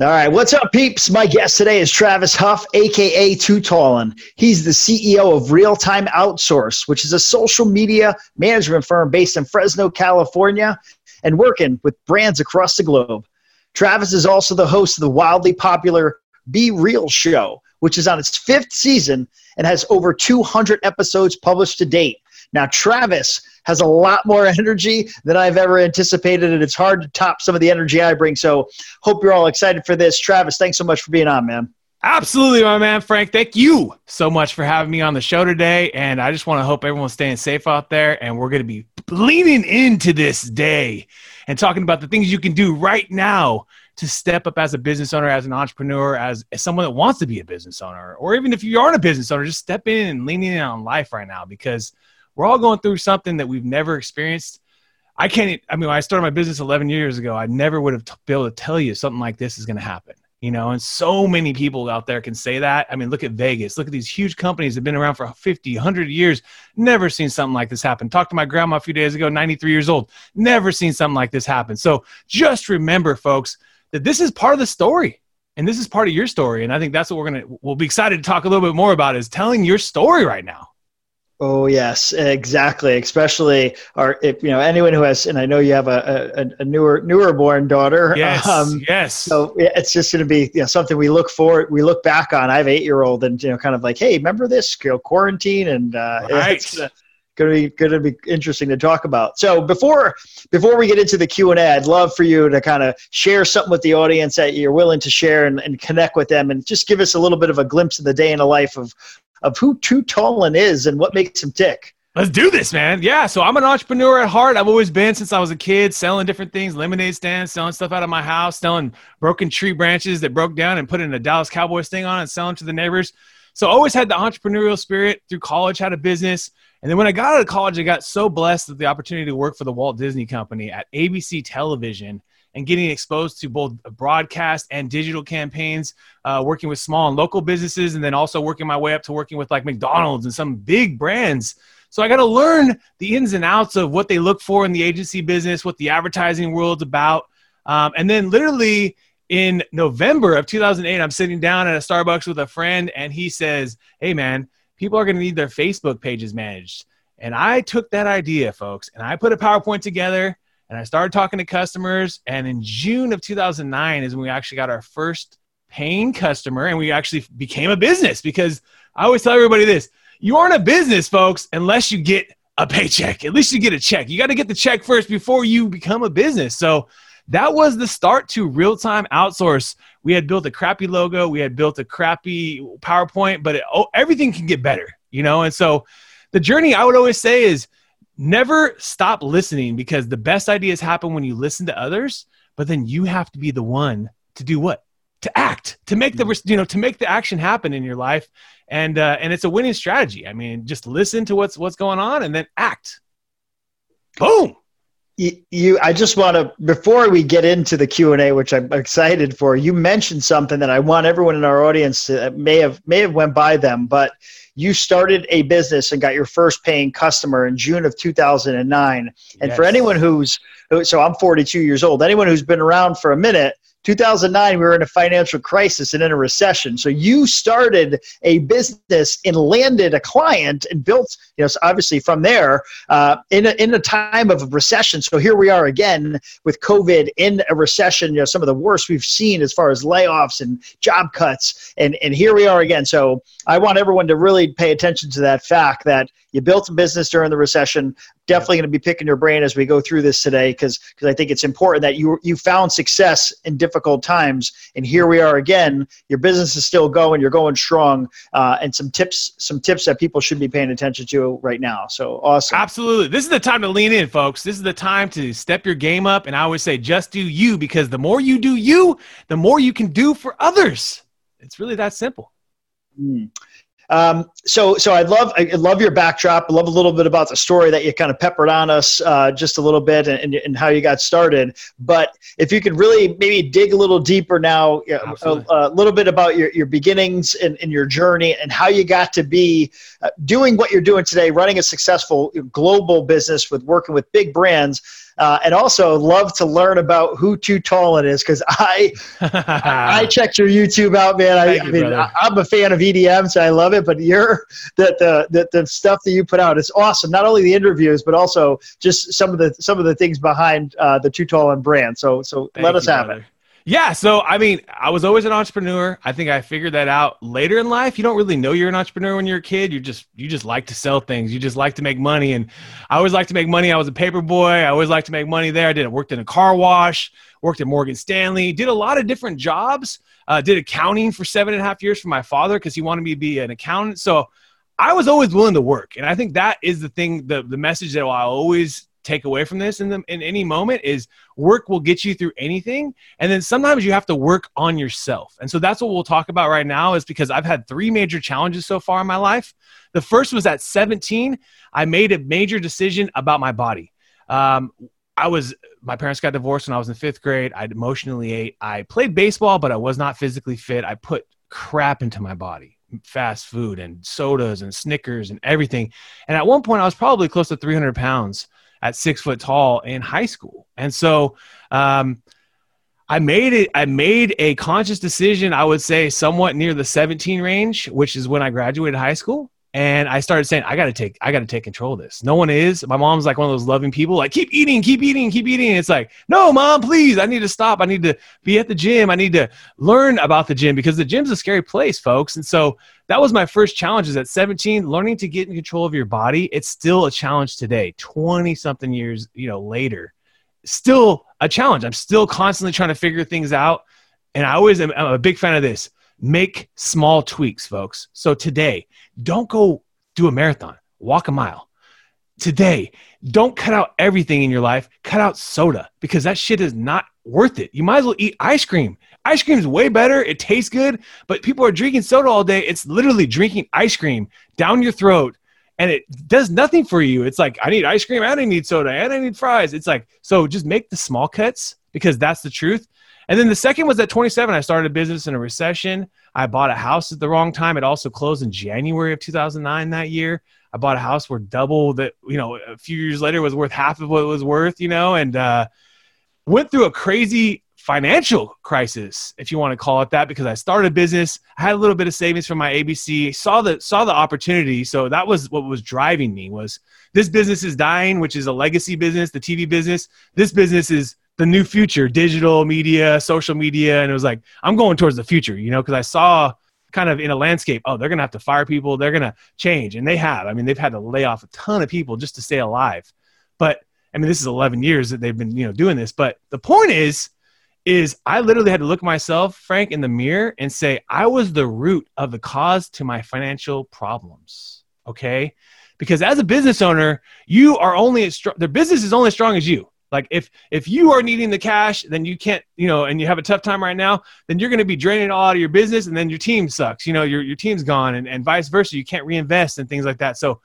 All right, what's up, peeps? My guest today is Travis Huff, aka Tallin. He's the CEO of Realtime Outsource, which is a social media management firm based in Fresno, California, and working with brands across the globe. Travis is also the host of the wildly popular Be Real show, which is on its fifth season and has over 200 episodes published to date. Now, Travis has a lot more energy than I've ever anticipated, and it's hard to top some of the energy I bring. So, hope you're all excited for this. Travis, thanks so much for being on, man. Absolutely, my man, Frank. Thank you so much for having me on the show today. And I just want to hope everyone's staying safe out there. And we're going to be leaning into this day and talking about the things you can do right now to step up as a business owner, as an entrepreneur, as, as someone that wants to be a business owner, or even if you aren't a business owner, just step in and leaning in on life right now because – we're all going through something that we've never experienced. I can't, I mean, when I started my business 11 years ago, I never would have t- been able to tell you something like this is going to happen. You know, and so many people out there can say that. I mean, look at Vegas. Look at these huge companies that have been around for 50, 100 years. Never seen something like this happen. Talked to my grandma a few days ago, 93 years old. Never seen something like this happen. So just remember, folks, that this is part of the story and this is part of your story and i think that's what we're going to we'll be excited to talk a little bit more about is telling your story right now Oh yes, exactly. Especially, or if you know anyone who has, and I know you have a, a, a newer newer born daughter. Yes, um, yes. So it's just going to be you know, something we look forward, we look back on. I have eight year old, and you know, kind of like, hey, remember this you know, quarantine, and uh, right. Going to be going to be interesting to talk about. So before before we get into the Q and A, I'd love for you to kind of share something with the audience that you're willing to share and, and connect with them, and just give us a little bit of a glimpse of the day in the life of of who Tallin is and what makes him tick. Let's do this, man. Yeah, so I'm an entrepreneur at heart. I've always been since I was a kid, selling different things, lemonade stands, selling stuff out of my house, selling broken tree branches that broke down and putting a Dallas Cowboys thing on and selling to the neighbors. So I always had the entrepreneurial spirit through college, had a business. And then when I got out of college, I got so blessed with the opportunity to work for the Walt Disney Company at ABC Television and getting exposed to both broadcast and digital campaigns, uh, working with small and local businesses, and then also working my way up to working with like McDonald's and some big brands. So I got to learn the ins and outs of what they look for in the agency business, what the advertising world's about. Um, and then literally in November of 2008, I'm sitting down at a Starbucks with a friend, and he says, Hey, man, people are going to need their Facebook pages managed. And I took that idea, folks, and I put a PowerPoint together and I started talking to customers. And in June of 2009 is when we actually got our first paying customer and we actually became a business because I always tell everybody this you aren't a business, folks, unless you get a paycheck. At least you get a check. You got to get the check first before you become a business. So that was the start to real time outsource. We had built a crappy logo, we had built a crappy PowerPoint, but it, oh, everything can get better, you know? And so the journey I would always say is never stop listening because the best ideas happen when you listen to others but then you have to be the one to do what to act to make the mm-hmm. you know to make the action happen in your life and uh, and it's a winning strategy i mean just listen to what's what's going on and then act boom you, i just want to before we get into the q&a which i'm excited for you mentioned something that i want everyone in our audience to may have may have went by them but you started a business and got your first paying customer in June of 2009. And yes. for anyone who's, so I'm 42 years old, anyone who's been around for a minute, 2009 we were in a financial crisis and in a recession. So you started a business and landed a client and built you know obviously from there uh, in, a, in a time of recession. So here we are again with covid in a recession you know some of the worst we've seen as far as layoffs and job cuts. And and here we are again. So i want everyone to really pay attention to that fact that you built a business during the recession definitely going to be picking your brain as we go through this today because because I think it's important that you you found success in difficult times and here we are again. Your business is still going you're going strong uh, and some tips some tips that people should be paying attention to right now. So awesome. Absolutely. This is the time to lean in folks. This is the time to step your game up and I always say just do you because the more you do you the more you can do for others. It's really that simple. Mm. Um, so, so I love, I love your backdrop. I love a little bit about the story that you kind of peppered on us uh, just a little bit and, and, how you got started. But if you could really maybe dig a little deeper now, a, a, little bit about your, your beginnings and, and, your journey and how you got to be uh, doing what you're doing today, running a successful global business with working with big brands uh, and also love to learn about who 2Tallin is because I I checked your YouTube out, man. I, I mean, I, am a fan of EDM, so I love it. But you're the, the the the stuff that you put out is awesome. Not only the interviews, but also just some of the some of the things behind uh, the 2Tallin brand. So so Thank let us you, have brother. it. Yeah, so I mean, I was always an entrepreneur. I think I figured that out later in life. You don't really know you're an entrepreneur when you're a kid. You just you just like to sell things. You just like to make money. And I always like to make money. I was a paper boy. I always like to make money there. I did. I worked in a car wash. Worked at Morgan Stanley. Did a lot of different jobs. Uh, did accounting for seven and a half years for my father because he wanted me to be an accountant. So I was always willing to work, and I think that is the thing. The the message that I always take away from this in the, in any moment is work will get you through anything. And then sometimes you have to work on yourself. And so that's what we'll talk about right now is because i've had three major challenges so far in my life. The first was at 17 i made a major decision about my body. Um, i was my parents got divorced when i was in fifth grade. I emotionally ate i played baseball but i was not physically fit. I put crap into my body fast food and sodas and snickers and everything. And at one point i was probably close to 300 pounds at six foot tall in high school. And so, um, I made it. I made a conscious decision. I would say somewhat near the 17 range, which is when I graduated high school, and I started saying, I got to take, I got to take control of this. No one is. My mom's like one of those loving people, like keep eating, keep eating, keep eating. And it's like, no, mom, please, I need to stop. I need to be at the gym. I need to learn about the gym because the gym's a scary place, folks. And so that was my first challenge. Is at 17, learning to get in control of your body. It's still a challenge today, 20 something years, you know, later, still a challenge. I'm still constantly trying to figure things out. And I always am I'm a big fan of this Make small tweaks, folks. So today, don't go do a marathon, walk a mile. Today, don't cut out everything in your life. Cut out soda because that shit is not worth it. You might as well eat ice cream. Ice cream is way better. It tastes good, but people are drinking soda all day. It's literally drinking ice cream down your throat and it does nothing for you. It's like, I need ice cream and I need soda and I need fries. It's like, so just make the small cuts because that's the truth. And then the second was at 27, I started a business in a recession. I bought a house at the wrong time. It also closed in January of 2009 that year. I bought a house where double that, you know, a few years later was worth half of what it was worth, you know, and uh, went through a crazy financial crisis, if you want to call it that, because I started a business. I had a little bit of savings from my ABC, saw the saw the opportunity. So that was what was driving me was this business is dying, which is a legacy business, the TV business. This business is the new future, digital media, social media, and it was like I'm going towards the future, you know, because I saw kind of in a landscape, oh, they're gonna have to fire people, they're gonna change, and they have. I mean, they've had to lay off a ton of people just to stay alive. But I mean, this is 11 years that they've been, you know, doing this. But the point is, is I literally had to look myself, Frank, in the mirror and say I was the root of the cause to my financial problems. Okay, because as a business owner, you are only as strong. Their business is only as strong as you. Like if if you are needing the cash, then you can't, you know, and you have a tough time right now, then you're going to be draining it all out of your business, and then your team sucks. You know, your your team's gone, and, and vice versa. You can't reinvest and things like that. So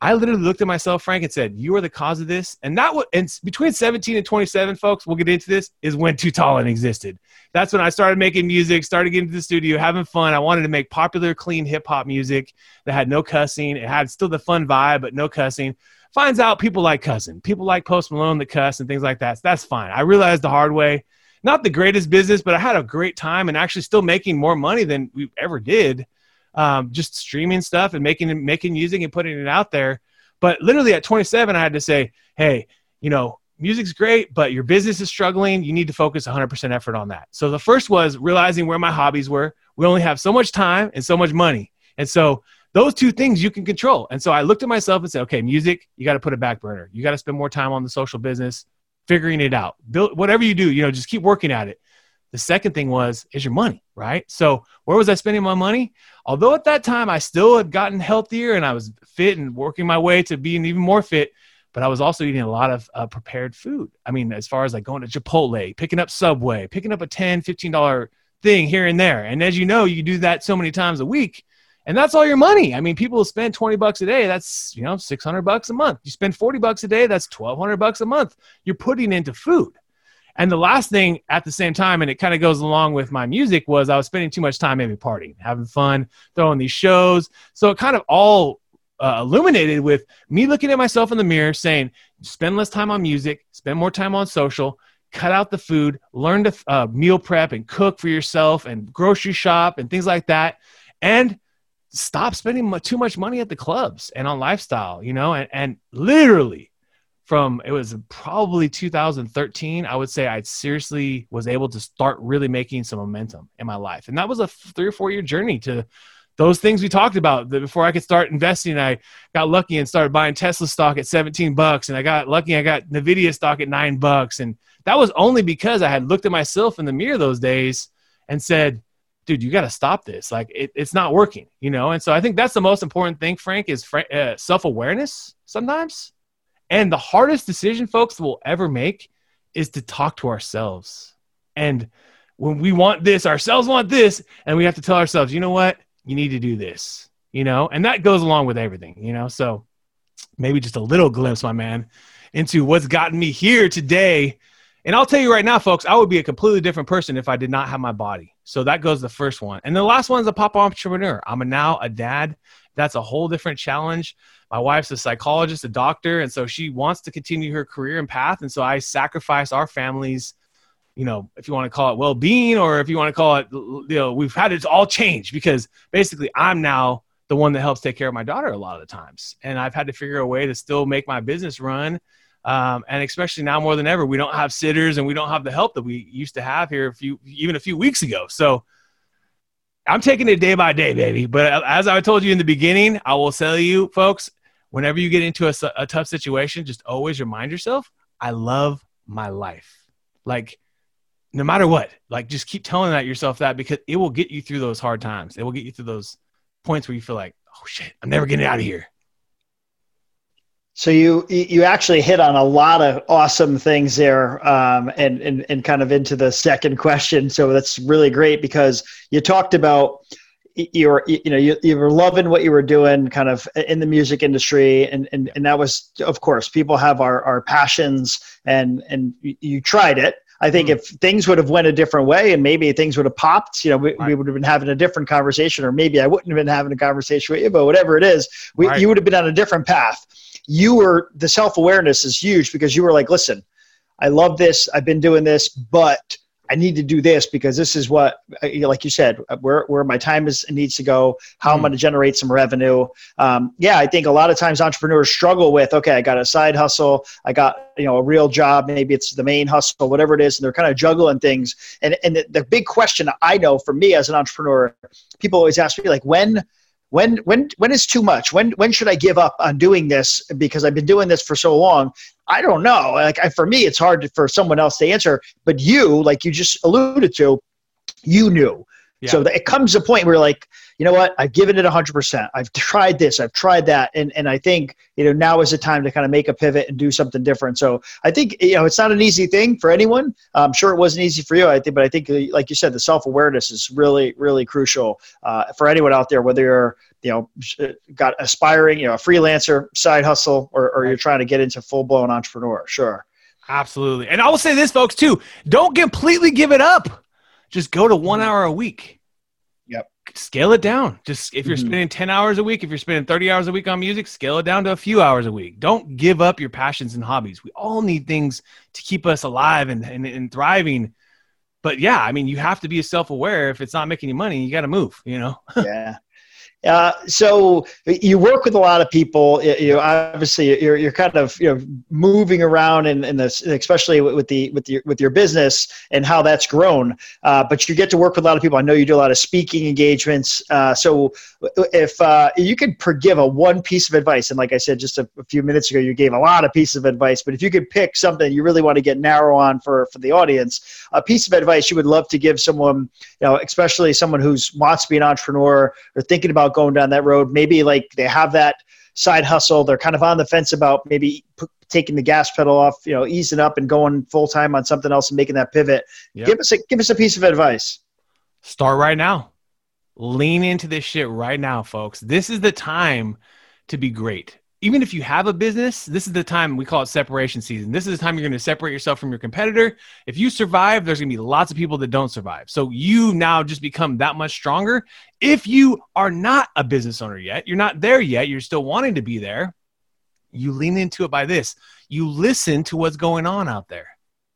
I literally looked at myself, Frank, and said, "You are the cause of this." And that was, and between 17 and 27, folks, we'll get into this. Is when 2Tallin existed. That's when I started making music, started getting to the studio, having fun. I wanted to make popular, clean hip hop music that had no cussing. It had still the fun vibe, but no cussing finds out people like Cousin, People like Post Malone that cuss and things like that. So that's fine. I realized the hard way. Not the greatest business, but I had a great time and actually still making more money than we ever did. Um, just streaming stuff and making making music and putting it out there. But literally at 27, I had to say, hey, you know, music's great, but your business is struggling. You need to focus 100% effort on that. So the first was realizing where my hobbies were. We only have so much time and so much money. And so those two things you can control. And so I looked at myself and said, okay, music, you got to put a back burner. You got to spend more time on the social business, figuring it out. Build whatever you do, you know, just keep working at it. The second thing was is your money, right? So where was I spending my money? Although at that time I still had gotten healthier and I was fit and working my way to being even more fit, but I was also eating a lot of uh, prepared food. I mean, as far as like going to Chipotle, picking up Subway, picking up a 10 $15 thing here and there. And as you know, you do that so many times a week and that's all your money. I mean, people spend 20 bucks a day. That's, you know, 600 bucks a month. You spend 40 bucks a day. That's 1200 bucks a month. You're putting into food. And the last thing at the same time, and it kind of goes along with my music, was I was spending too much time maybe partying, having fun, throwing these shows. So it kind of all uh, illuminated with me looking at myself in the mirror saying, spend less time on music, spend more time on social, cut out the food, learn to uh, meal prep and cook for yourself and grocery shop and things like that. And stop spending too much money at the clubs and on lifestyle, you know, and, and literally from it was probably 2013 i would say i seriously was able to start really making some momentum in my life and that was a three or four year journey to those things we talked about before I could start investing. I got lucky and started buying Tesla stock at 17 bucks, and I got lucky I got Nvidia stock at nine bucks, and that was only because I had looked at myself in the mirror those days and said, "Dude, you got to stop this. Like it, it's not working," you know. And so I think that's the most important thing, Frank, is uh, self awareness sometimes. And the hardest decision, folks, we'll ever make is to talk to ourselves. And when we want this, ourselves want this, and we have to tell ourselves, you know what? you need to do this, you know, and that goes along with everything, you know. So maybe just a little glimpse, my man, into what's gotten me here today. And I'll tell you right now, folks, I would be a completely different person if I did not have my body. So that goes the first one. And the last one is a pop entrepreneur. I'm a, now a dad. That's a whole different challenge. My wife's a psychologist, a doctor, and so she wants to continue her career and path. And so I sacrifice our family's you know, if you want to call it well-being or if you want to call it, you know, we've had it all change because basically I'm now the one that helps take care of my daughter a lot of the times, and I've had to figure a way to still make my business run. Um, and especially now more than ever, we don't have sitters and we don't have the help that we used to have here a few, even a few weeks ago. So I'm taking it day by day, baby. But as I told you in the beginning, I will tell you, folks, whenever you get into a, a tough situation, just always remind yourself, I love my life. Like no matter what like just keep telling that yourself that because it will get you through those hard times it will get you through those points where you feel like oh shit i'm never getting out of here so you you actually hit on a lot of awesome things there, um, and, and and kind of into the second question. So that's really great because you talked about you're you know you, you were loving what you were doing kind of in the music industry and and, and that was of course people have our, our passions and and you tried it I think mm if things would have went a different way and maybe things would have popped, you know, we, right. we, would have been having a different conversation, or maybe I wouldn't have been having a conversation with you, but whatever it is, we, right. you would have been on a different path. You were the self awareness is huge because you were like, listen, I love this, I've been doing this, but I need to do this because this is what, uh, like you said, uh, where, where my time is needs to go, how mm. I'm going to generate some revenue. Um, yeah, I think a lot of times entrepreneurs struggle with, okay, I got a side hustle, I got you know a real job, maybe it's the main hustle, whatever it is, and they're kind of juggling things. And and the, the big question I know for me as an entrepreneur, people always ask me like, when when when when is too much when when should i give up on doing this because i've been doing this for so long I don't know. Like I, for me, it's hard to, for someone else to answer. But you, like you just alluded to, you knew. Yeah. So it comes a point where like, you know what, I've given it 100%. I've tried this, I've tried that. And, and I think, you know, now is the time to kind of make a pivot and do something different. So I think, you know, it's not an easy thing for anyone. I'm sure it wasn't easy for you, I think, but I think, like you said, the self awareness is really, really crucial uh, for anyone out there, whether you're, you know got aspiring you know a freelancer side hustle or, or you're trying to get into full-blown entrepreneur sure absolutely and i will say this folks too don't completely give it up just go to one hour a week. Yep. Scale it down. Just if you're mm-hmm. spending 10 hours a week if you're spending 30 hours a week on music scale it down to a few hours a week. Don't give up your passions and hobbies. We all need things to keep us alive and, and, and thriving. But yeah i mean you have to be self-aware. If it's not making you money you got to move you know? Yeah uh, so you work with a lot of people. You know, obviously you're, you're kind of you know moving around in, in this, especially with the with your with your business and how that's grown. Uh, but you get to work with a lot of people. I know you do a lot of speaking engagements. Uh, so if uh, you could give a one piece of advice, and like I said just a, a, few minutes ago, you gave a lot of pieces of advice. But if you could pick something you really want to get narrow on for for the audience, a piece of advice you would love to give someone, you know, especially someone who's wants to be an entrepreneur or thinking about going down that road. Maybe like they have that side hustle. They're kind of on the fence about maybe p- taking the gas pedal off, you know, easing up and going full time on something else and making that pivot. Yep. Give us a give us a piece of advice. Start right now. Lean into this shit right now, folks. This is the time to be great. Even if you have a business, this is the time we call it separation season. This is the time you're going to separate yourself from your competitor. If you survive, there's going to be lots of people that don't survive. So you now just become that much stronger. If you are not a business owner yet, you're not there yet, you're still wanting to be there, you lean into it by this. You listen to what's going on out there.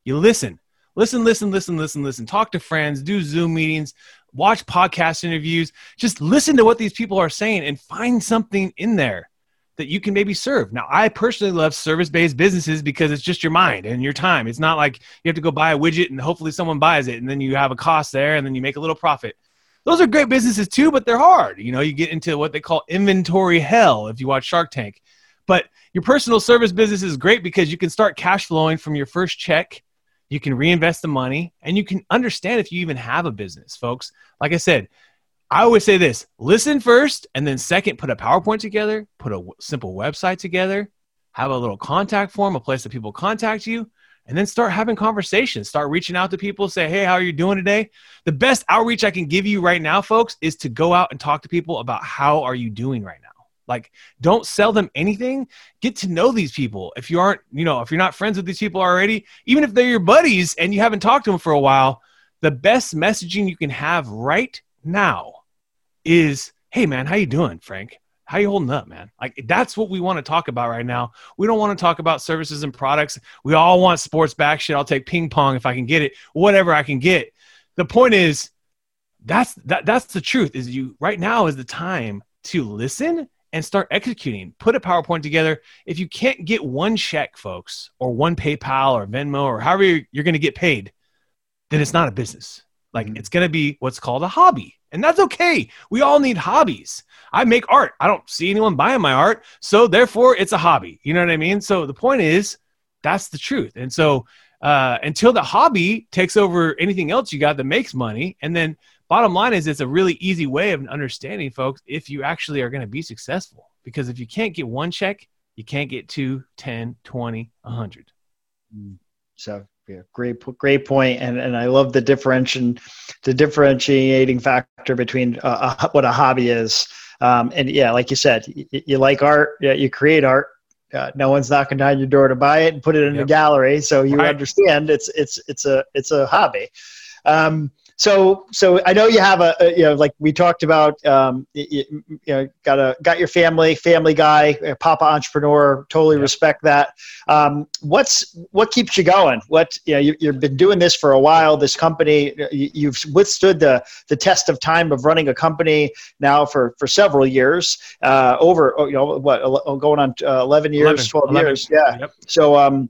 You listen. Listen, listen, listen, listen, listen. Talk to friends, do Zoom meetings, watch podcast interviews. Just listen to what these people are saying and find something in there that you can maybe serve. Now, I personally love service based businesses because it's just your mind and your time. It's not like you have to go buy a widget and hopefully someone buys it and then you have a cost there and then you make a little profit. Those are great businesses too, but they're hard. You know, you get into what they call inventory hell if you watch Shark Tank. But your personal service business is great because you can start cash flowing from your first check. You can reinvest the money and you can understand if you even have a business, folks. Like I said, I always say this listen first, and then second, put a PowerPoint together, put a simple website together, have a little contact form, a place that people contact you, and then start having conversations. Start reaching out to people, say, hey, how are you doing today? The best outreach I can give you right now, folks, is to go out and talk to people about how are you doing right now. Like, don't sell them anything. Get to know these people. If you aren't, you know, if you're not friends with these people already, even if they're your buddies and you haven't talked to them for a while, the best messaging you can have right now is, "Hey man, how you doing, Frank? How you holding up, man?" Like that's what we want to talk about right now. We don't want to talk about services and products. We all want sports back shit. I'll take ping pong if I can get it, whatever I can get. The point is, that's that that's the truth. Is you right now is the time to listen and start executing. Put a PowerPoint together. If you can't get one check, folks, or one PayPal or Venmo or however you're, you're going to get paid, then it's not a business. Like mm-hmm. it's going to be what's called a hobby. And that's okay. We all need hobbies. I make art. I don't see anyone buying my art. So therefore, it's a hobby. You know what I mean? So the point is, that's the truth. And so uh, until the hobby takes over anything else you got that makes money, and then bottom line is, it's a really easy way of understanding, folks, if you actually are going to be successful. Because if you can't get one check, you can't get two, 10, 20, 100. Mm. So yeah, great, great point, and and I love the differentiation, the differentiating factor between uh, a, what a hobby is. Um, and yeah, like you said, you, you like art, yeah, you create art. Uh, no one's knocking down your door to buy it and put it in yep. a gallery, so you right. understand it's it's it's a it's a hobby. Um, so so I know you have a, a, you know like we talked about um, you, you, know got a got your family family guy papa entrepreneur totally yeah. respect that um, what's what keeps you going what you know you, you've been doing this for a while this company you, have withstood the the test of time of running a company now for for several years uh, over oh, you know what going on uh, 11 years 11, 12 11. years yeah yep. so um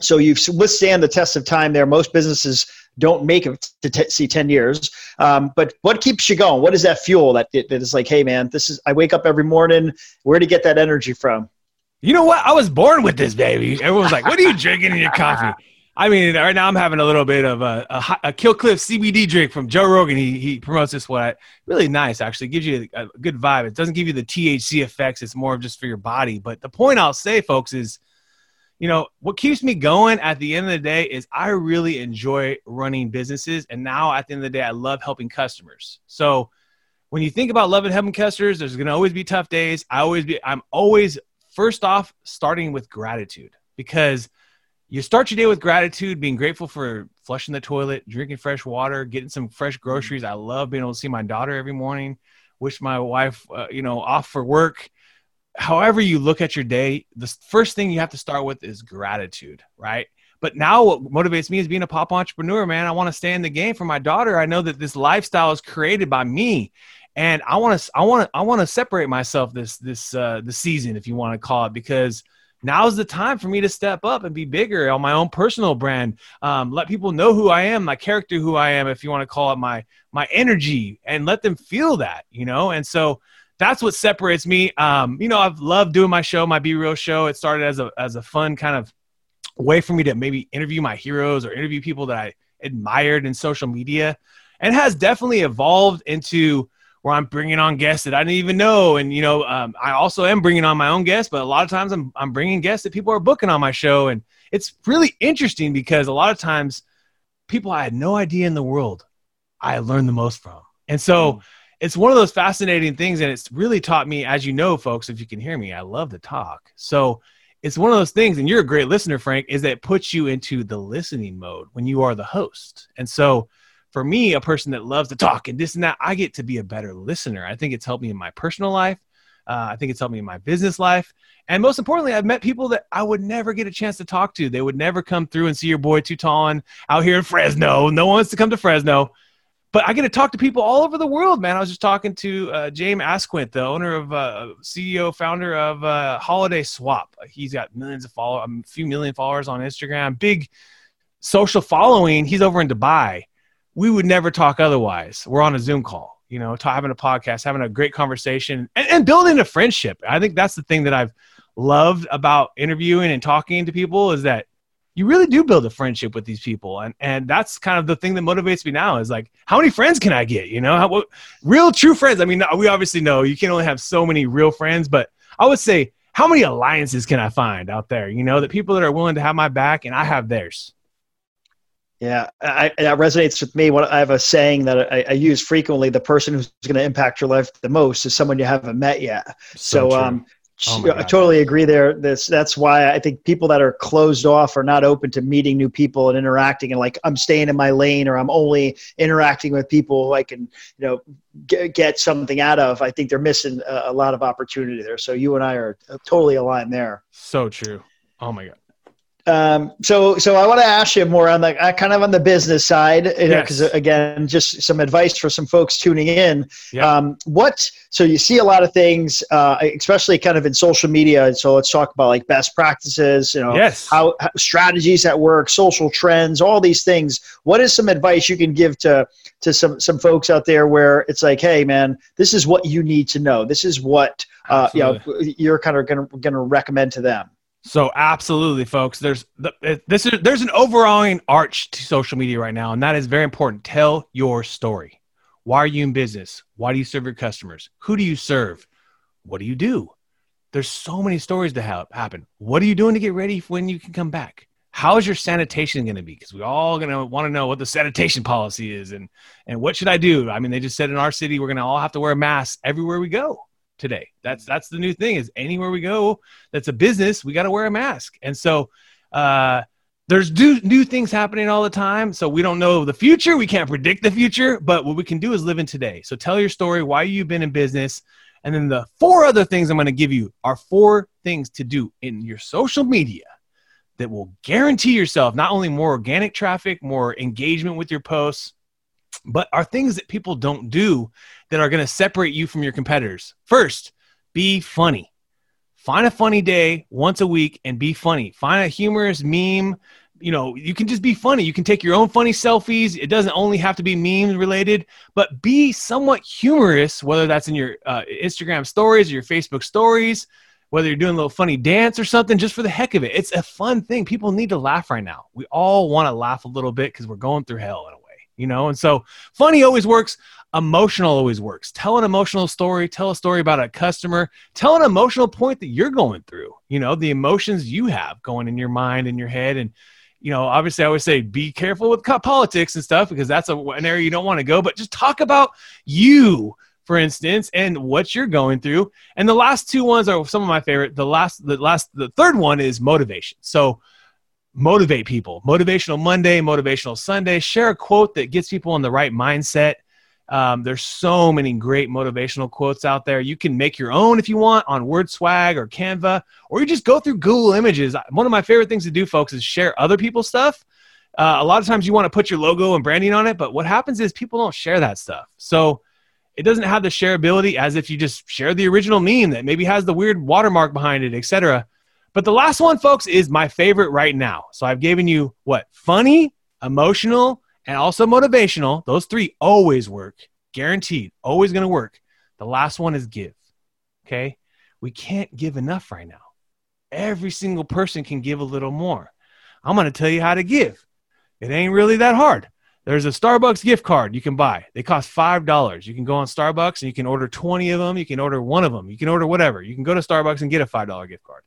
so you've withstand the test of time there most businesses don't make it to t- see 10 years. Um, but what keeps you going? What is that fuel that, that is like, hey, man, this is, I wake up every morning. Where to get that energy from? You know what? I was born with this, baby. Everyone's like, what are you drinking in your coffee? I mean, right now I'm having a little bit of a, a, a Kill Cliff CBD drink from Joe Rogan. He, he promotes this one. really nice, actually gives you a, a good vibe. It doesn't give you the THC effects. It's more of just for your body. But the point I'll say, folks, is you know, what keeps me going at the end of the day is I really enjoy running businesses. And now at the end of the day, I love helping customers. So when you think about loving helping customers, there's going to always be tough days. I always be, I'm always first off starting with gratitude because you start your day with gratitude, being grateful for flushing the toilet, drinking fresh water, getting some fresh groceries. I love being able to see my daughter every morning. Wish my wife, uh, you know, off for work however you look at your day, the first thing you have to start with is gratitude, right? But now what motivates me is being a pop entrepreneur, man. I want to stay in the game for my daughter. I know that this lifestyle is created by me. And I want to, I want to, I want to separate myself this, this, uh, the season, if you want to call it, because now's the time for me to step up and be bigger on my own personal brand. Um, let people know who I am, my character, who I am, if you want to call it my, my energy and let them feel that, you know? And so, that's what separates me. Um, you know, I've loved doing my show, my Be Real show. It started as a as a fun kind of way for me to maybe interview my heroes or interview people that I admired in social media, and has definitely evolved into where I'm bringing on guests that I didn't even know. And you know, um, I also am bringing on my own guests, but a lot of times I'm I'm bringing guests that people are booking on my show, and it's really interesting because a lot of times people I had no idea in the world I learned the most from, and so. It's one of those fascinating things. And it's really taught me, as you know, folks, if you can hear me, I love to talk. So it's one of those things, and you're a great listener, Frank, is that it puts you into the listening mode when you are the host. And so for me, a person that loves to talk and this and that, I get to be a better listener. I think it's helped me in my personal life. Uh, I think it's helped me in my business life. And most importantly, I've met people that I would never get a chance to talk to. They would never come through and see your boy 2Tallin out here in Fresno. No one wants to come to Fresno. But I get to talk to people all over the world, man. I was just talking to uh, James Asquith, the owner of, uh, CEO, founder of uh, Holiday Swap. He's got millions of followers, a few million followers on Instagram, big social following. He's over in Dubai. We would never talk otherwise. We're on a Zoom call you know, having a podcast, having a great conversation, and, and, building a friendship. I think that's the thing that I've loved about interviewing and talking to people is that you really do build a friendship with these people, and and that's kind of the thing that motivates me now is like, how many friends can I get? You know, how, what, real true friends. I mean, we obviously know you can only have so many real friends, but I would say, how many alliances can I find out there? You know, that people that are willing to have my back and I have theirs. Yeah, I, that resonates with me. What I have a saying that I, I use frequently: the person who's going to impact your life the most is someone you haven't met yet. So, so um, oh I totally agree there. This that's why I think people that are closed off are not open to meeting new people and interacting. And like, I'm staying in my lane, or I'm only interacting with people who I can, you know, get, get something out of. I think they're missing a, a lot of opportunity there. So you and I are totally aligned there. So true. Oh my god. Um, so, so I want to ask you more on the uh, kind of on the business side, you know, because yes. again, just some advice for some folks tuning in. Yep. Um, what? So you see a lot of things, uh, especially kind of in social media. So let's talk about like best practices. You know, yes. how, how strategies that work, social trends, all these things. What is some advice you can give to to some some folks out there where it's like, hey, man, this is what you need to know. This is what uh, you know you're kind of going to recommend to them. So absolutely, folks. There's the, this is there's an overall arch to social media right now, and that is very important. Tell your story. Why are you in business? Why do you serve your customers? Who do you serve? What do you do? There's so many stories to have happen. What are you doing to get ready when you can come back? How is your sanitation going to be? Because we all going to want to know what the sanitation policy is, and and what should I do? I mean, they just said in our city we're going to all have to wear a mask everywhere we go today. That's that's the new thing is anywhere we go that's a business, we got to wear a mask. And so uh, there's new, new things happening all the time. So we don't know the future. We can't predict the future, but what we can do is live in today. So tell your story, why you've been in business. And then the four other things I'm going to give you are four things to do in your social media that will guarantee yourself not only more organic traffic, more engagement with your posts, but are things that people don't do that are going to separate you from your competitors. First, be funny. Find a funny day once a week and be funny. Find a humorous meme. You know, you can just be funny. You can take your own funny selfies. It doesn't only have to be meme related, but be somewhat humorous, whether that's in your uh, Instagram stories or your Facebook stories, whether you're doing a little funny dance or something, just for the heck of it. It's a fun thing. People need to laugh right now. We all want to laugh a little bit because we're going through hell you know? And so funny always works emotional always works. Tell an emotional story tell a story about a customer tell an emotional point that you're going through you know the emotions you have going in your mind and your head. And you know obviously i always say be careful with politics and stuff because that's a, an area you don't want to go but just talk about you for instance and what you're going through. And the last two ones are some of my favorite. The last the last the third one is motivation. So motivate people. Motivational Monday, motivational Sunday. Share a quote that gets people in the right mindset. Um, there's so many great motivational quotes out there. You can make your own if you want on Word Swag or Canva, or you just go through Google Images. One of my favorite things to do, folks, is share other people's stuff. Uh, a lot of times you want to put your logo and branding on it, but what happens is people don't share that stuff. So it doesn't have the shareability as if you just share the original meme that maybe has the weird watermark behind it, etc. But the last one, folks, is my favorite right now. So I've given you what? Funny, emotional, and also motivational. Those three always work, guaranteed, always going to work. The last one is give. Okay. We can't give enough right now. Every single person can give a little more. I'm going to tell you how to give. It ain't really that hard. There's a Starbucks gift card you can buy. They cost $5. You can go on Starbucks and you can order 20 of them. You can order one of them. You can order whatever. You can go to Starbucks and get a $5 gift card.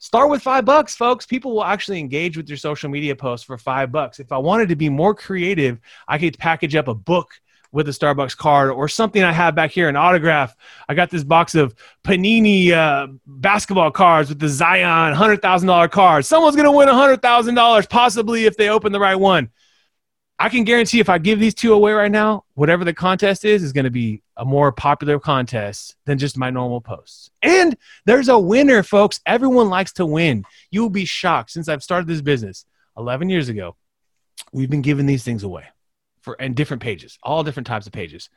Start with five bucks, folks. People will actually engage with your social media posts for five bucks. If I wanted to be more creative, I could package up a book with a Starbucks card or something I have back here, an autograph. I got this box of Panini uh, basketball cards with the Zion $100,000 card. Someone's going to win $100,000 possibly if they open the right one. I can guarantee if I give these two away right now, whatever the contest is, is going to be a more popular contest than just my normal posts. And there's a winner, folks. Everyone likes to win. You will be shocked since I've started this business 11 years ago. We've been giving these things away for and different pages, all different types of pages.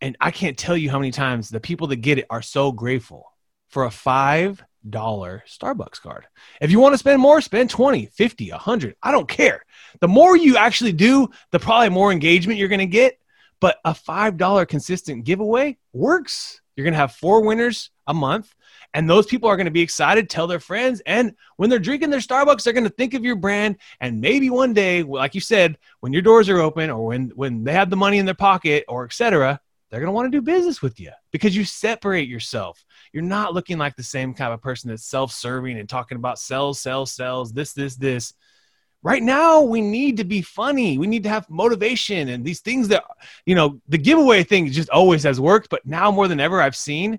And I can't tell you how many times the people that get it are so grateful for a five dollar Starbucks card. If you want to spend more, spend 20, 50, 100. I don't care. The more you actually do, the probably more engagement you're going to get. But a $5 consistent giveaway works. You're going to have four winners a month. And those people are going to be excited, tell their friends. And when they're drinking their Starbucks, they're going to think of your brand. And maybe one day, like you said, when your doors are open or when, when they have the money in their pocket or etc., they're going to want to do business with you because you separate yourself. You're not looking like the same kind of person that's self serving and talking about sales, sales, sales, this, this, this. Right now, we need to be funny. We need to have motivation and these things that, you know, the giveaway thing just always has worked. But now more than ever, I've seen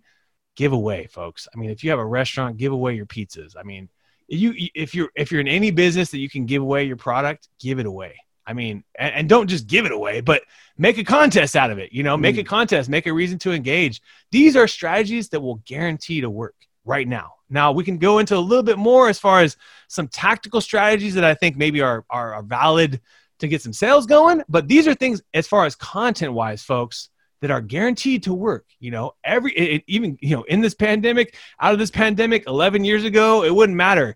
giveaway folks. I mean, if you have a restaurant, give away your pizzas. I mean, you if you're if you're in any business that you can give away your product, give it away. I mean, and, and don't just give it away, but make a contest out of it. You know, make mm. a contest, make a reason to engage. These are strategies that will guarantee to work right now. Now we can go into a little bit more as far as some tactical strategies that I think maybe are, are, are valid to get some sales going. But these are things as far as content wise, folks, that are guaranteed to work. You know, every it, even you know in this pandemic, out of this pandemic, 11 years ago, it wouldn't matter.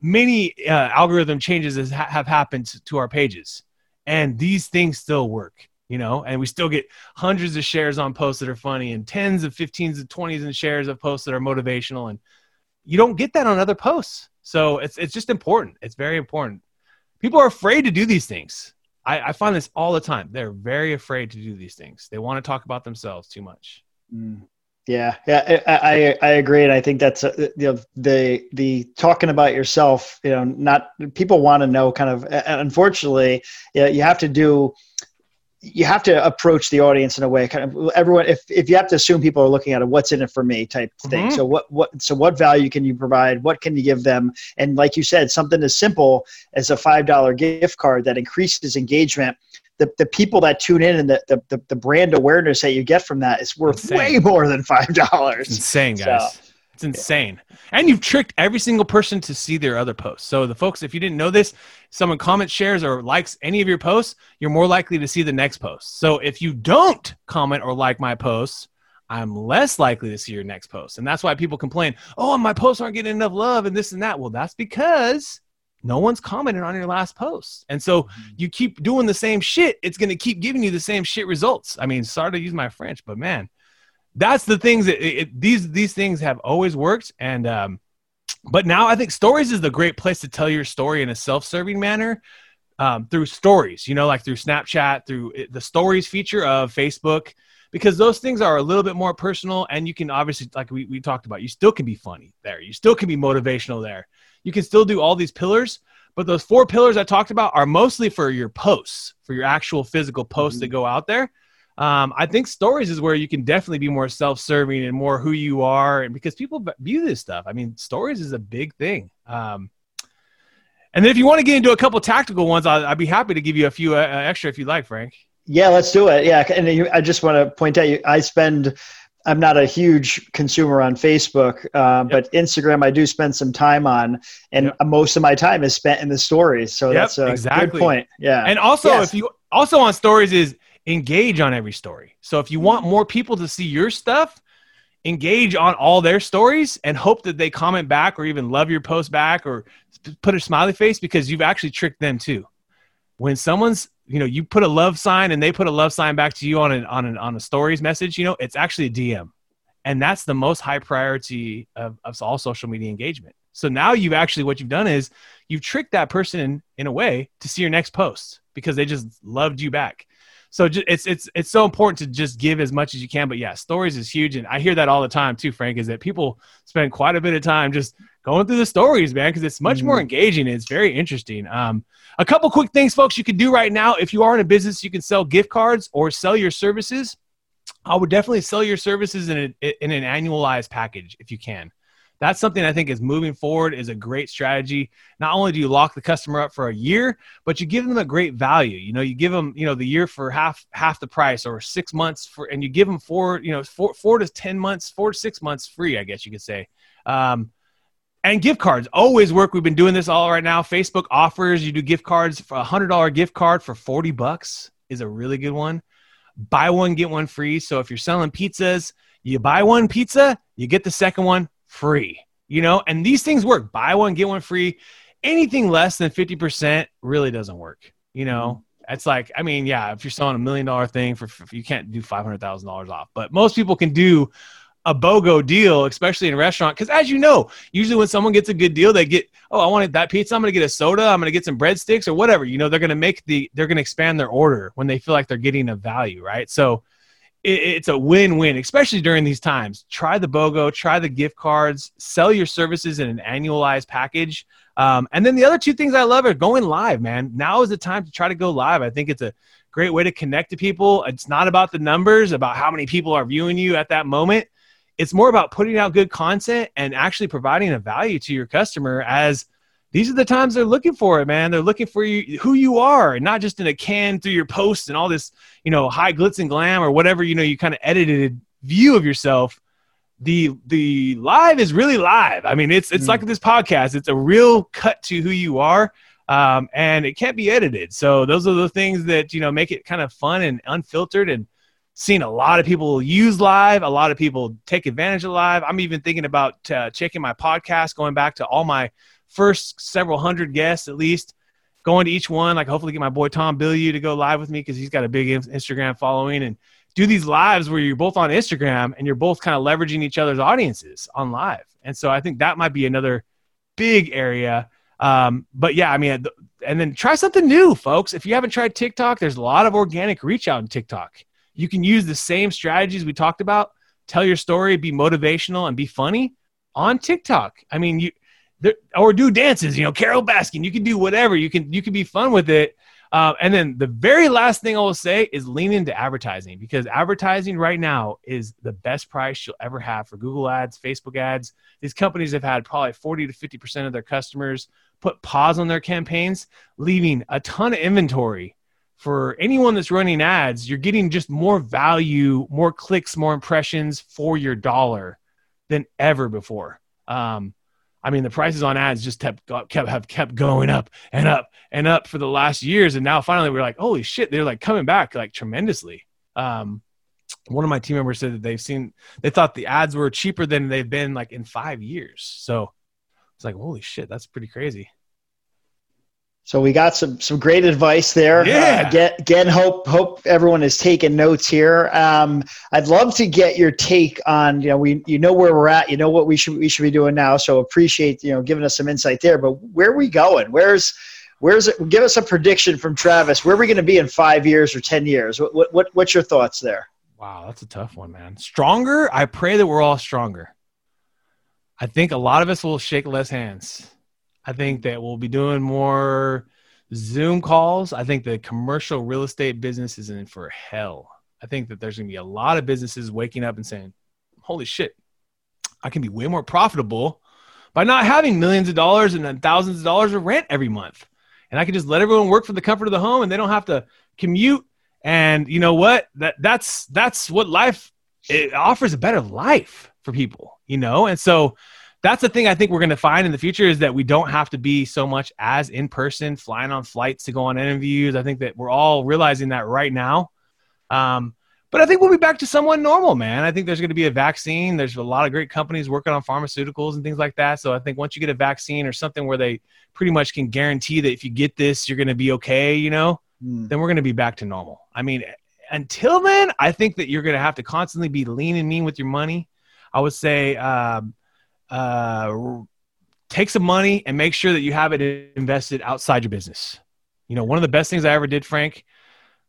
Many uh, algorithm changes has, have happened to our pages, and these things still work. You know, and we still get hundreds of shares on posts that are funny, and tens of 15s and 20s and shares of posts that are motivational, and you don't get that on other posts. So it's it's just important. It's very important. People are afraid to do these things. I, I, find this all the time. They're very afraid to do these things. They want to talk about themselves too much. Mm. Yeah, yeah, I, I, I agree, and I think that's uh, you know the the talking about yourself. You know, not people want to know kind of. Unfortunately, you, know, you have to do you have to approach the audience in a way kind of everyone if, if you have to assume people are looking at a what's in it for me type thing. Mm-hmm. so what what so what value can you provide? What can you give them? And like you said something as simple as a five dollar gift card that increases engagement the, the people that tune in and the, the, the brand awareness that you get from that is worth insane. way more than five dollars. Insane guys. so, it's insane. Yeah. And you've tricked every single person to see their other posts. So the folks, if you didn't know this, someone comments, shares, or likes any of your posts, you're more likely to see the next post. So if you don't comment or like my posts, I'm less likely to see your next post. And that's why people complain, oh, my posts aren't getting enough love and this and that. Well, that's because no one's commented on your last post. And so mm-hmm. you keep doing the same shit, it's going to keep giving you the same shit results. I mean, sorry to use my French, but man, that's the things that it, it, these these things have always worked. And um but now i think stories is the great place to tell your story in a self-serving manner um, through stories you know like through snapchat through the stories feature of facebook because those things are a little bit more personal and you can obviously like we, we talked about you still can be funny there. You still can be motivational there. You can still do all these pillars but those four pillars i talked about are mostly for your posts for your actual physical posts mm-hmm. that go out there um, I think stories is where you can definitely be more self-serving and more who you are, and because people view this stuff. I mean, stories is a big thing. Um, and then if you want to get into a couple tactical ones, i would be happy to give you a few uh, extra if you like, Frank. Yeah, let's do it. Yeah, and I just want to point out, I spend. I'm not a huge consumer on Facebook, uh, yep. but Instagram I do spend some time on, and yep. most of my time is spent in the stories. So yep, that's a exactly. good point. Yeah, and also yes. if you also on stories is engage on every story. So if you want mm. more people to see your stuff, engage on all their stories and hope that they comment back or even love your post back or put a smiley face because you've actually tricked them too. When someone's, you know, you put a love sign and they put a love sign back to you on an on an on a stories message, you know, it's actually a DM. And that's the most high priority of, of all social media engagement. So now you've actually what you've done is you've tricked that person in, in a way to see your next post because they just loved you back so just, it's it's it's so important to just give as much as you can. But yeah, stories is huge, and I hear that all the time too. Frank is that people spend quite a bit of time just going through the stories, man, because it's much mm-hmm. more engaging. And it's very interesting. Um, a couple quick things, folks, you can do right now. If you are in a business, you can sell gift cards or sell your services. I would definitely sell your services in, a, in an annualized package if you can. That's something I think is moving forward is a great strategy. Not only do you lock the customer up for a year, but you give them a great value. You know, you give them, you know, the year for half half the price or six months for, and you give them four, you know, four four to ten months, four to six months free, I guess you could say. Um, and gift cards always work. We've been doing this all right now. Facebook offers you do gift cards for a hundred dollar gift card for 40 bucks is a really good one. Buy one, get one free. So if you're selling pizzas, you buy one pizza, you get the second one free, you know, and these things work. Buy one, get one free. Anything less than 50% really doesn't work, you know. Mm-hmm. It's like, I mean, yeah, if you're selling a million dollar thing for, you can't do $500,000 off, but most people can do a BOGO deal, especially in a restaurant. Because as you know, usually when someone gets a good deal, they get, oh, I wanted that pizza. I'm going to get a soda. I'm going to get some breadsticks or whatever. You know, they're going to make the, they're going to expand their order when they feel like they're getting a value, right? So it, it's a win-win, especially during these times. Try the BOGO, try the gift cards, sell your services in an annualized package. Um, and then the other two things I love are going live, man. Now is the time to try to go live. I think it's a great way to connect to people. It's not about the numbers, about how many people are viewing you at that moment it's more about putting out good content and actually providing a value to your customer as these are the times they're looking for it, man. They're looking for you, who you are, and not just in a can through your posts and all this, you know, high glitz and glam or whatever, you know, you kind of edited view of yourself. The the live is really live. I mean, it's it's mm. like this podcast. It's a real cut to who you are, um, and it can't be edited. So those are the things that you know make it kind of fun and unfiltered and seen a lot of people use live a lot of people take advantage of live i'm even thinking about uh, checking my podcast going back to all my first several hundred guests at least going to each one like hopefully get my boy tom Bilyeu to go live with me because he's got a big instagram following and do these lives where you're both on instagram and you're both kind of leveraging each other's audiences on live. And so i think that might be another big area. Um, but yeah i mean and then try something new folks. If you haven't tried tiktok there's a lot of organic reach out in tiktok. You can use the same strategies we talked about, tell your story, be motivational, and be funny on TikTok. I mean, you or do dances. You know, Carole Baskin. You can do whatever. You can you can be fun with it. Uh, and then the very last thing I will say is lean into advertising because advertising right now is the best price you'll ever have for Google ads, Facebook ads. These companies have had probably 40 to 50% of their customers put pause on their campaigns, leaving a ton of inventory for anyone that's running ads, you're getting just more value, more clicks, more impressions for your dollar than ever before. Um, I mean, the prices on ads just kept, kept have kept going up and up and up for the last years, and now finally we're like, holy shit, they're like coming back like tremendously. Um, one of my team members said that they've seen they thought the ads were cheaper than they've been like in five years. So it's like, holy shit, that's pretty crazy. So we got some some great advice there. Yeah. Uh, get, again, hope hope everyone is taking notes here. Um, I'd love to get your take on you know we you know where we're at. You know what we should we should be doing now. So appreciate you know giving us some insight there. But where are we going? Where's where's it? Give us a prediction from Travis. Where are we going to be in five years or ten years? What, what what what's your thoughts there? Wow, that's a tough one, man. Stronger. I pray that we're all stronger. I think a lot of us will shake less hands. I think that we'll be doing more Zoom calls. I think the commercial real estate business is in for hell. I think that there's going to be a lot of businesses waking up and saying, holy shit, I can be way more profitable by not having millions of dollars and then thousands of dollars of rent every month. And I can just let everyone work for the comfort of the home and they don't have to commute. And you know what? That that's that's what life it offers a better life for people, you know? And so that's the thing I think we're going to find in the future is that we don't have to be so much as in person, flying on flights to go on interviews. I think that we're all realizing that right now. Um, but I think we'll be back to somewhat normal, man. I think there's going to be a vaccine. There's a lot of great companies working on pharmaceuticals and things like that. So I think once you get a vaccine or something where they pretty much can guarantee that if you get this, you're going to be okay, you know, mm. then we're going to be back to normal. I mean, until then, I think that you're going to have to constantly be lean and mean with your money. I would say, um, uh, take some money and make sure that you have it invested outside your business. You know, one of the best things I ever did, Frank,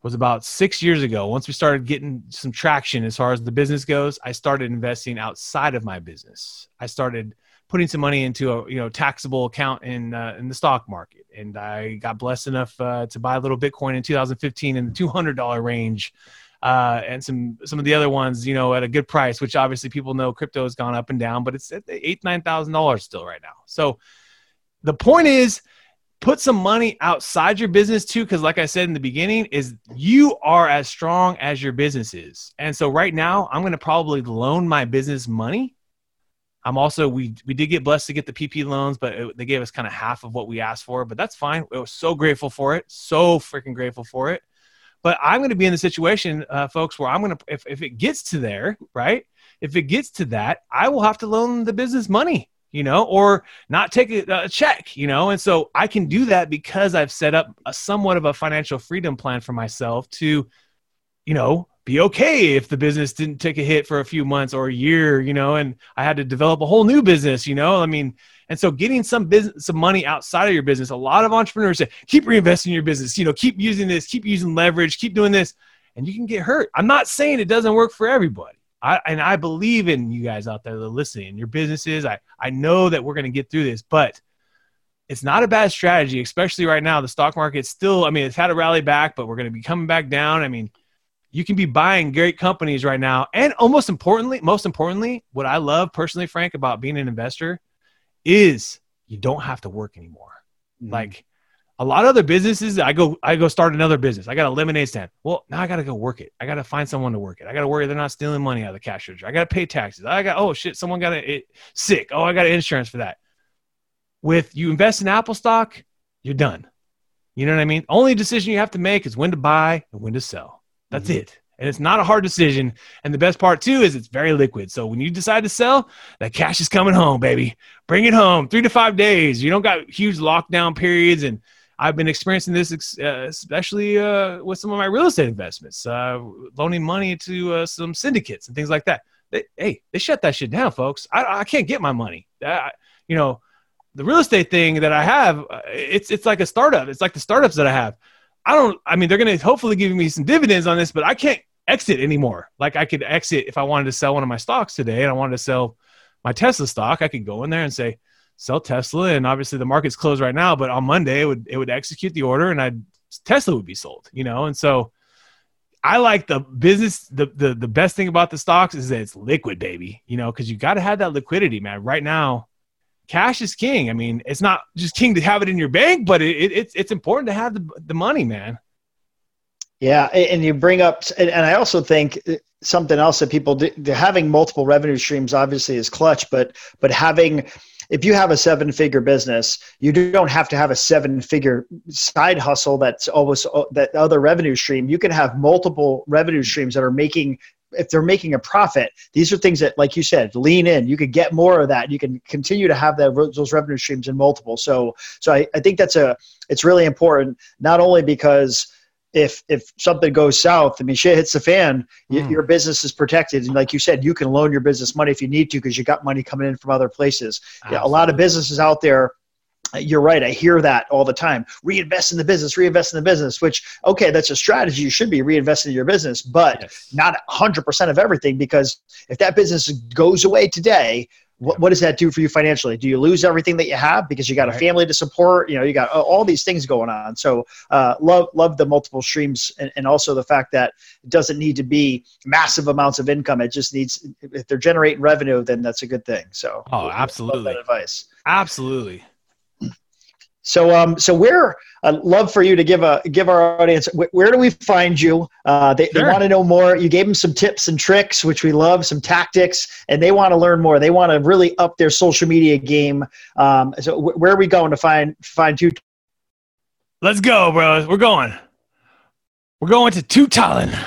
was about six years ago. Once we started getting some traction as far as the business goes, I started investing outside of my business. I started putting some money into a you know taxable account in uh, in the stock market, and I got blessed enough uh, to buy a little Bitcoin in 2015 in the two hundred dollar range. Uh, and some some of the other ones, you know, at a good price, which obviously people know crypto has gone up and down, but it's at eight nine thousand dollars still right now. So the point is, put some money outside your business too because like i said in the beginning is you are as strong as your business is. And so right now i'm going to probably loan my business money. I'm also we we did get blessed to get the pp loans but it, they gave us kind of half of what we asked for but that's fine. We was so grateful for it so freaking grateful for it but i'm going to be in the situation uh, folks where i'm going to if, if it gets to there right if it gets to that i will have to loan the business money you know, or not take a, a, check, you know. And so I can do that because I've set up a somewhat of a financial freedom plan for myself to, you know, be okay if the business didn't take a hit for a few months or a year, you know, and I had to develop a whole new business, you know. I mean, and so getting some business some money outside of your business, a lot of entrepreneurs say, keep reinvesting in your business, you know, keep using this, keep using leverage, keep doing this, and you can get hurt. I'm not saying it doesn't work for everybody. I, and I believe in you guys out there that are listening, your businesses. I, I know that we're going to get through this, but it's not a bad strategy, especially right now. The stock market still, I mean, it's had a rally back, but we're going to be coming back down. I mean, you can be buying great companies right now. And almost importantly, most importantly, what I love personally, Frank, about being an investor is you don't have to work anymore. Mm-hmm. Like a lot of other businesses i go i go start another business. I got a lemonade stand. Well now i gotta go work it. I gotta find someone to work it. I gotta worry they're not stealing money out of the cash register. I gotta pay taxes. I got oh shit someone got a, it, sick. Oh i got insurance for that. With you invest in apple stock you're done. You know what i mean? Only decision you have to make is when to buy and when to sell. That's mm-hmm. it and it's not a hard decision. And the best part too is it's very liquid. So when you decide to sell, that cash is coming home, baby. Bring it home. Three to five days. You don't got huge lockdown periods and I've been experiencing this, uh, especially uh, with some of my real estate investments, uh, loaning money to uh, some syndicates and things like that. They, hey, they shut that shit down, folks. I, I can't get my money. you know, the real estate thing that I have, uh, it's it's like a startup. It's like the startups that I have. I don't. I mean, they're going to hopefully give me some dividends on this, but I can't exit anymore. Like I could exit if I wanted to sell one of my stocks today, and I wanted to sell my Tesla stock. I could go in there and say, sell Tesla, and obviously the market's closed right now, but on Monday it would it would execute the order, and I Tesla would be sold. You know, and so I like the business. The the the best thing about the stocks is that it's liquid, baby. You know, because you got to have that liquidity, man. Right now, cash is king. I mean, it's not just king to have it in your bank, but it, it, it's it's important to have the the money, man. Yeah, and you bring up, and I also think something else that people do, having multiple revenue streams obviously is clutch, but but having if you have a seven figure business, you don't have to have a seven figure side hustle that's always uh, that other revenue stream. You can have multiple revenue streams that are making if they're making a profit, these are things that, like you said, lean in. You can get more of that. You can continue to have that, those revenue streams in multiple. So, so I, I think that's a, it's really important, not only because if if something goes south, I mean, shit hits the fan, mm. your business is protected. And like you said, you can loan your business money if you need to because you got money coming in from other places. Yeah, a lot of businesses out there. You're right. I hear that all the time. Reinvest in the business. Reinvest in the business. Which okay, that's a strategy. You should be reinvesting in your business, but yes. not 100% of everything because if that business goes away today, what, what does that do for you financially? Do you lose everything that you have because you got right. a family to support? You know, you got all these things going on. So uh, love love the multiple streams and, and also the fact that it doesn't need to be massive amounts of income. It just needs if they're generating revenue, then that's a good thing. So oh, absolutely, advice. Absolutely. So, um, so where I'd love for you to give a give our audience where, where do we find you? Uh, they, sure. they want to know more. You gave them some tips and tricks, which we love, some tactics, and they want to learn more. They want to really up their social media game. Um, so, where are we going to find find you? Let's go, bro. We're going. We're going to 2Tallin.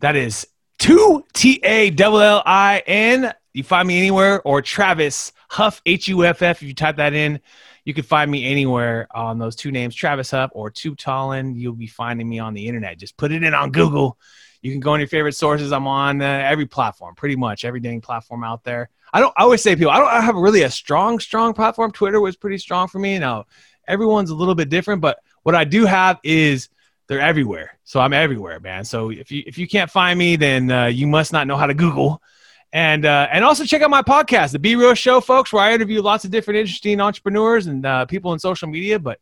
That is two T A L L I N. You find me anywhere or Travis Huff H U F F. If you type that in you can find me anywhere on those two names, Travis Huff or 2Tallin. You'll be finding me on the internet. Just put it in on Google. You can go on your favorite sources. I'm on uh, every platform, pretty much every dang platform out there. I don't. I always say people. I don't I have really a strong, strong platform. Twitter was pretty strong for me. Now everyone's a little bit different, but what I do have is they're everywhere. So I'm everywhere, man. So if you if you can't find me, then uh, you must not know how to Google And uh, and also check out my podcast, the Be Real Show, folks, where I interview lots of different interesting entrepreneurs and uh, people in social media. But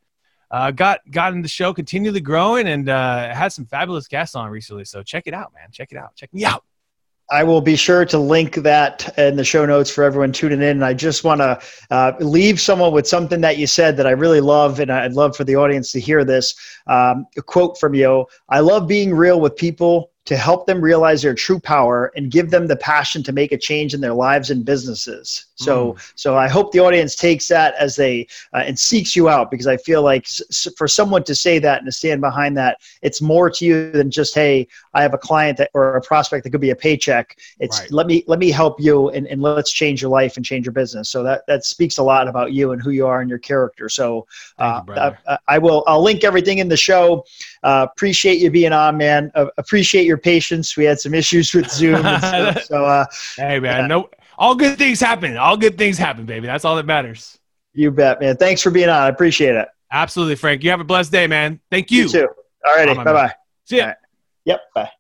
uh, got got in the show continually growing and uh, had some fabulous guests on recently. So check it out, man. Check it out. Check me out. I will be sure to link that in the show notes for everyone tuning in. And I just want to uh, leave someone with something that you said that I really love, and I'd love for the audience to hear this. Um, a quote from you I love being real with people to help them realize their true power and give them the passion to make a change in their lives and businesses. So, mm. so I hope the audience takes that as they uh, and seeks you out because I feel like s- for someone to say that and to stand behind that, it's more to you than just hey, I have a client that or a prospect that could be a paycheck. It's right. let me let me help you and, and let's change your life and change your business. So that that speaks a lot about you and who you are and your character. So uh, you, I, I, will I'll link everything in the show. Uh, appreciate you being on, man. Uh, appreciate your patience. We had some issues with Zoom. Stuff, so uh, hey, man, yeah. no all good things happen. All good things happen, baby. That's all that matters. You bet, man. Thanks for being on. I appreciate it. Absolutely, Frank. You have a blessed day, man. Thank you. You too. All righty. Bye bye. See ya. Right. Yep. Bye.